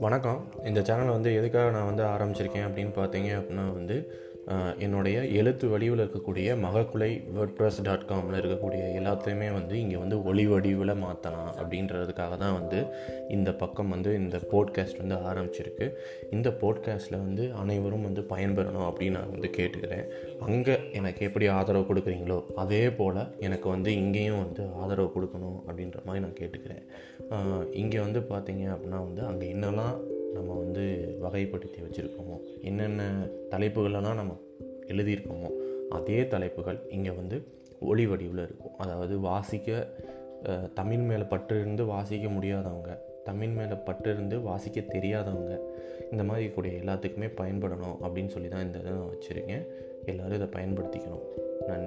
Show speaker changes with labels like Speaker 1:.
Speaker 1: வணக்கம். இந்த சேனலை வந்து எதுக்காக நான் வந்து ஆரம்பிச்சிருக்கேன் அப்படின்னு பார்த்தீங்க அப்படின்னா வந்து என்னுடைய எழுத்து வடிவில் இருக்கக்கூடிய மகக்குலை வேர்ட் ப்ரெஸ் டாட் காமில் இருக்கக்கூடிய எல்லாத்தையுமே வந்து இங்கே வந்து ஒளி வடிவில் மாற்றலாம் அப்படின்றதுக்காக தான் வந்து இந்த பக்கம் வந்து இந்த போட்காஸ்ட் வந்து ஆரம்பிச்சிருக்கு. இந்த போட்காஸ்ட்டில் வந்து அனைவரும் வந்து பயன்பெறணும் அப்படின்னு நான் வந்து கேட்டுக்கிறேன். அங்கே எனக்கு எப்படி ஆதரவு கொடுக்குறீங்களோ அதே போல் எனக்கு வந்து இங்கேயும் வந்து ஆதரவு கொடுக்கணும் அப்படின்ற மாதிரி நான் கேட்டுக்கிறேன். இங்கே வந்து பார்த்தீங்க அப்படின்னா வந்து அங்கே என்னெல்லாம் நம்ம வந்து வகைப்படுத்தி வச்சுருக்கோமோ? என்னென்ன தலைப்புகளெல்லாம் நம்ம எழுதியிருக்கோமோ அதே தலைப்புகள் இங்கே வந்து ஒளி வடிவில் இருக்கும். அதாவது வாசிக்க தமிழ் மேலே பற்று இருந்து வாசிக்க முடியாதவங்க தமிழ் மேலே பற்று இருந்து வாசிக்க தெரியாதவங்க இந்த மாதிரி கூடிய எல்லாத்துக்குமே பயன்படணும் அப்படின்னு சொல்லி தான் இந்த இதை நான் வச்சுருக்கேன். எல்லோரும் இதை பயன்படுத்திக்கணும். நன்றி.